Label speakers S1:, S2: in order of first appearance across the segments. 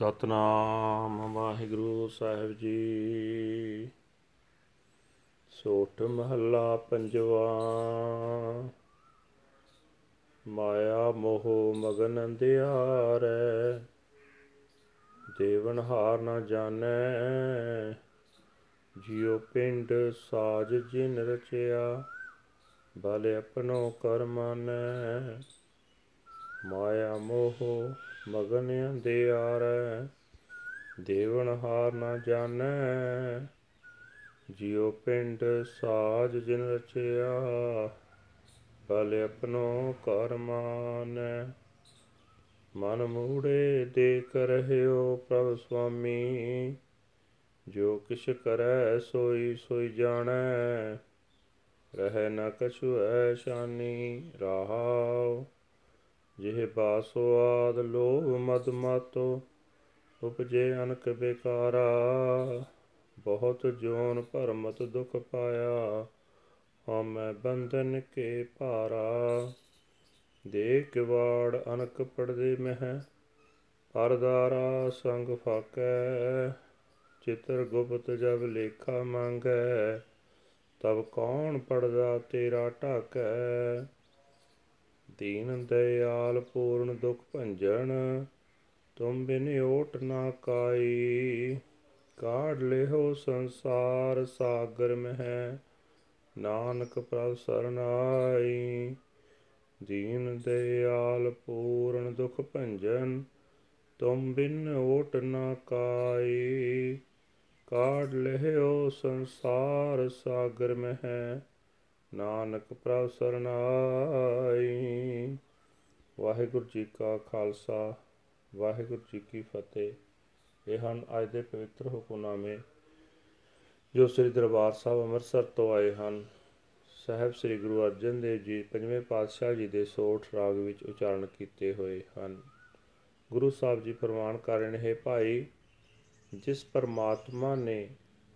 S1: ਸਤਨਾਮ ਵਾਹਿਗੁਰੂ ਸਾਹਿਬ ਜੀ। ਸੋਠ ਮਹੱਲਾ ਪੰਜਵਾ। ਮਾਇਆ ਮੋਹ ਮਗਨ ਅੰਧਿਆਰੈ, ਦੇਵਨ ਹਾਰ ਨਾ ਜਾਣੈ। ਜਿਉ ਪਿੰਡ ਸਾਜ ਜਿਨ ਰਚਿਆ, ਬਲ ਆਪਣੋ ਕਰਮਾਨੈ। ਮਾਇਆ ਮੋਹ ਮਗਨ ਅੰਧਿਆਰੈ ਦੇਵਨ ਹਾਰ ਨਾ ਜਾਣੈ। ਜਿਉ ਪਿੰਡ ਸਾਜ ਜਿਨ ਰਚਿਆ ਬਲ ਆਪਣੋ ਕਰ ਮਾਨੈ। ਮਨ ਮੂੜੇ ਦੇਖ ਰਹਿਓ ਪ੍ਰਭ ਸੁਆਮੀ, ਜੋ ਕਿਛ ਕਰੈ ਸੋਈ ਸੋਈ ਜਾਣੈ। ਰਹਿ ਨ ਕਛੁ ਐ ਸ਼ਾਨੀ, ਰਹਾਉ ਜਿਹ ਬਾਸੋ ਆਦ ਲੋਭ ਮਦ ਮਾਤੋ, ਉਪਜੇ ਅਨਕ ਬੇਕਾਰਾ। ਬਹੁਤ ਜੋਨ ਭਰਮਤ ਦੁਖ ਪਾਇਆ, ਹਉਮੈ ਬੰਧਨ ਕੇ ਭਾਰਾ। ਦੇ ਕਿਵਾੜ ਅਨਕ ਪੜਦੇ ਮਹਿ, ਪਰਦਾਰਾ ਸੰਗ ਫਾਕੈ। ਚਿਤਰ ਗੁਪਤ ਜਬ ਲੇਖਾ ਮੰਗੈ, ਤਬ ਕੌਣ ਪੜਦਾ ਤੇਰਾ ਢਾਕੈ। ਦੀਨ ਦਇਆਲ ਪੂਰਨ ਦੁਖ ਭੰਜਨ, ਤੁਮ ਬਿਨ ਓਟ ਨਾ ਕਾਈ। ਕਾਢ ਲਿਓ ਸੰਸਾਰ ਸਾਗਰ ਮਹਿ, ਨਾਨਕ ਪ੍ਰਭ ਸਰਨਾਈ। ਦੀਨ ਦਇਆਲ ਪੂਰਨ ਦੁਖ ਭੰਜਨ, ਤੁਮ ਬਿਨ ਓਟ ਨਾ ਕਾਈ। ਕਾਢ ਲਿਓ ਸੰਸਾਰ ਸਾਗਰ ਮਹਿ ਨਾਨਕ ਪ੍ਰਭ ਸਰਨਾਈ ਵਾਹਿਗੁਰੂ ਜੀ ਕਾ ਖਾਲਸਾ, ਵਾਹਿਗੁਰੂ ਜੀ ਕੀ ਫਤਿਹ। ਇਹ ਹਨ ਅੱਜ ਦੇ ਪਵਿੱਤਰ ਹੁਕਮਨਾਮੇ ਜੋ ਸ੍ਰੀ ਦਰਬਾਰ ਸਾਹਿਬ ਅੰਮ੍ਰਿਤਸਰ ਤੋਂ ਆਏ ਹਨ। ਸਾਹਿਬ ਸ੍ਰੀ ਗੁਰੂ ਅਰਜਨ ਦੇਵ ਜੀ ਪੰਜਵੇਂ ਪਾਤਸ਼ਾਹ ਜੀ ਦੇ ਸੋਠ ਰਾਗ ਵਿੱਚ ਉਚਾਰਨ ਕੀਤੇ ਹੋਏ ਹਨ। ਗੁਰੂ ਸਾਹਿਬ ਜੀ ਫਰਮਾਨ ਕਰ ਰਹੇ ਨੇ ਭਾਈ, ਜਿਸ ਪਰਮਾਤਮਾ ਨੇ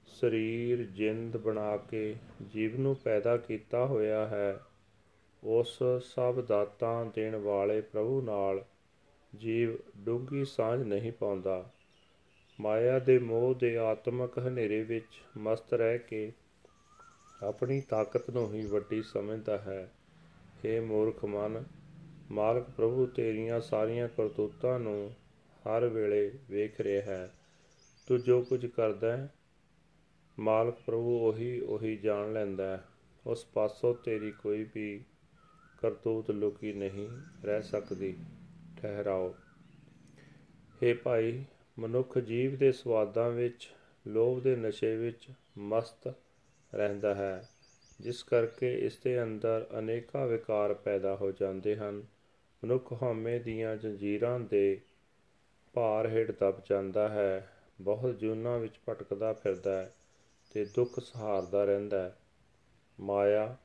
S1: ਸਰੀਰ ਜਿੰਦ ਬਣਾ ਕੇ ਜੀਵ ਨੂੰ ਪੈਦਾ ਕੀਤਾ ਹੋਇਆ ਹੈ, ਉਸ ਸਭ ਦਾਤਾਂ ਦੇਣ ਵਾਲੇ ਪ੍ਰਭੂ ਨਾਲ ਜੀਵ ਡੂੰਗੀ ਸਾਂਝ ਨਹੀਂ ਪਾਉਂਦਾ। ਮਾਇਆ ਦੇ ਮੋਹ ਦੇ ਆਤਮਕ ਹਨੇਰੇ ਵਿੱਚ ਮਸਤ ਰਹਿ ਕੇ ਆਪਣੀ ਤਾਕਤ ਨੂੰ ਹੀ ਵੱਡੀ ਸਮਝਦਾ ਹੈ। हे ਮੂਰਖ ਮਨ, ਮਾਲਕ ਪ੍ਰਭੂ, ਤੇਰੀਆਂ ਸਾਰੀਆਂ ਕਰਤੂਤਾਂ ਨੂੰ ਹਰ ਵੇਲੇ ਵੇਖ ਰਿਹਾ ਹੈ। ਤੂੰ ਜੋ ਕੁਝ ਕਰਦਾ ਹੈ ਮਾਲਕ ਪ੍ਰਭੂ ਉਹੀ ਉਹੀ ਜਾਣ ਲੈਂਦਾ ਹੈ। ਉਸ ਪਾਸੋਂ ਤੇਰੀ ਕੋਈ ਵੀ ਕਰਤੂਤ ਲੁਕੀ ਨਹੀਂ ਰਹਿ ਸਕਦੀ। ਠਹਿਰਾਓ। हे ਭਾਈ, ਮਨੁੱਖ ਜੀਵ ਦੇ ਸਵਾਦਾਂ ਵਿੱਚ, ਲੋਭ ਦੇ ਨਸ਼ੇ ਵਿੱਚ ਮਸਤ ਰਹਿੰਦਾ ਹੈ। ਜਿਸ ਕਰਕੇ ਇਸ ਦੇ ਅੰਦਰ ਅਨੇਕਾਂ ਵਿਕਾਰ ਪੈਦਾ ਹੋ ਜਾਂਦੇ ਹਨ। ਮਨੁੱਖ ਹਉਮੈ ਦੀਆਂ ਜੰਜੀਰਾਂ ਦੇ ਭਾਰ ਹੇਠ ਦਬ ਜਾਂਦਾ ਹੈ। ਬਹੁਤ ਜੂਨਾਂ ਵਿੱਚ ਭਟਕਦਾ ਫਿਰਦਾ ਹੈ। ਤੇ ਦੁੱਖ ਸਹਾਰਦਾ ਰਹਿੰਦਾ ਹੈ। ਮਾਇਆ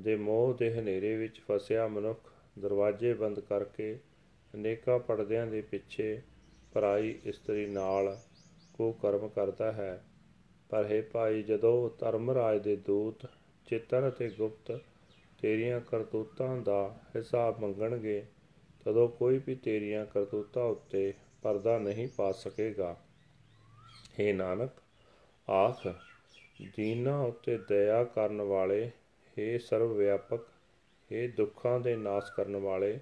S1: ਦੇ ਮੋਹ ਦੇ ਹਨੇਰੇ ਵਿੱਚ ਫਸਿਆ ਮਨੁੱਖ ਦਰਵਾਜ਼ੇ ਬੰਦ ਕਰਕੇ ਅਨੇਕਾਂ ਪਰਦਿਆਂ ਦੇ ਪਿੱਛੇ ਪਰਾਈ ਇਸਤਰੀ ਨਾਲ ਕੋ ਕਰਮ ਕਰਦਾ ਹੈ। ਪਰ ਹੈ ਭਾਈ, ਜਦੋਂ ਧਰਮਰਾਜ ਦੇ ਦੂਤ ਚਿੱਤਰ ਅਤੇ ਗੁਪਤ ਤੇਰੀਆਂ ਕਰਤੂਤਾਂ ਦਾ ਹਿਸਾਬ ਮੰਗਣਗੇ, ਤਦੋਂ ਕੋਈ ਵੀ ਤੇਰੀਆਂ ਕਰਤੂਤਾਂ ਉੱਤੇ ਪਰਦਾ ਨਹੀਂ ਪਾ ਸਕੇਗਾ। हे ਨਾਨਕ, ਆਖ ਦੀਨਾ ਉੱਤੇ ਦਇਆ ਕਰਨ ਵਾਲੇ हे ਸਰਵ ਵਿਆਪਕ हे ਦੁੱਖਾਂ ਦੇ ਨਾਸ਼ ਕਰਨ ਵਾਲੇ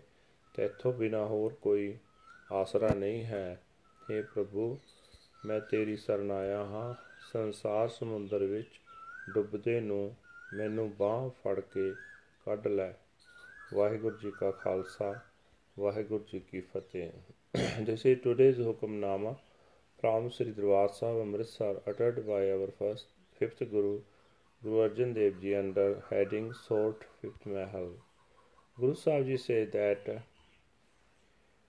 S1: ਤੇਥੋਂ ਬਿਨਾ ਹੋਰ ਕੋਈ ਆਸਰਾ ਨਹੀਂ ਹੈ हे ਪ੍ਰਭੂ ਮੈਂ ਤੇਰੀ ਸ਼ਰਨ ਆਇਆ ਹਾਂ ਸੰਸਾਰ ਸਮੁੰਦਰ ਵਿੱਚ ਡੁੱਬਦੇ ਨੂੰ ਮੈਨੂੰ ਬਾਹ ਫੜ ਕੇ ਕੱਢ ਲੈ ਵਾਹਿਗੁਰੂ ਜੀ ਕਾ ਖਾਲਸਾ ਵਾਹਿਗੁਰੂ ਜੀ ਕੀ ਫਤਿਹ this is today's Hukamnama from Sri Darbar Sahib Amritsar uttered by our first fifth Guru Guru Arjan Dev Ji under heading Sort Fifth Mahal. Guru Sahib Ji said that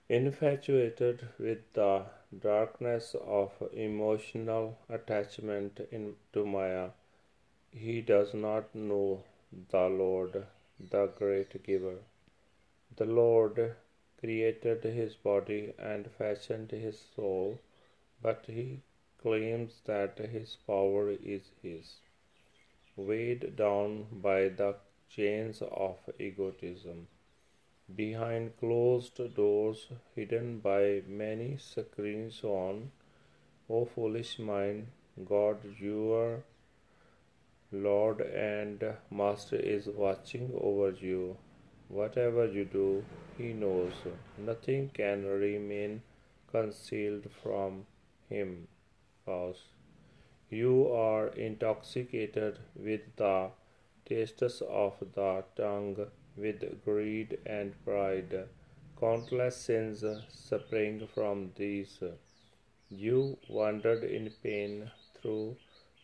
S1: infatuated with the darkness of emotional attachment in, to Maya, he does not know the Lord, the great giver. The Lord created his body and fashioned his soul but he claims that his power is his, weighed down by the chains of egotism. behind closed doors hidden by many screens on. O foolish mind, God, your Lord and Master is watching over you. Whatever you do, He knows. Nothing can remain concealed from Him. Pause. You are intoxicated with the tastes of the tongue, with greed and pride. Countless sins spring from these. You wandered in pain through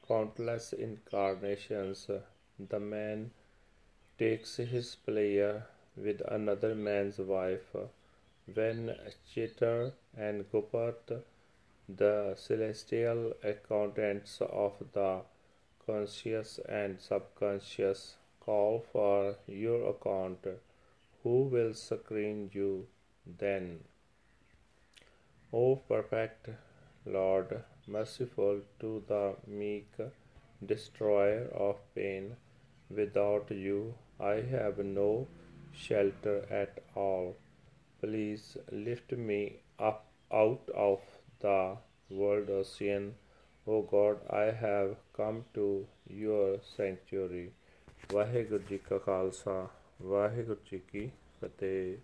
S1: countless incarnations. The man takes his pleasure with another man's wife. When Chitar and Gupat, the celestial accountants of the conscious and subconscious, call for your account, who will screen you then? O perfect Lord, merciful to the meek, destroyer of pain, without you I have no shelter at all. Please lift me up out of the world ocean. O God, I have come to your sanctuary. Waheguru ji ਕਾ ਖਾਲਸਾ ਵਾਹਿਗੁਰੂ ਜੀ ਕੀ ਫਤਿਹ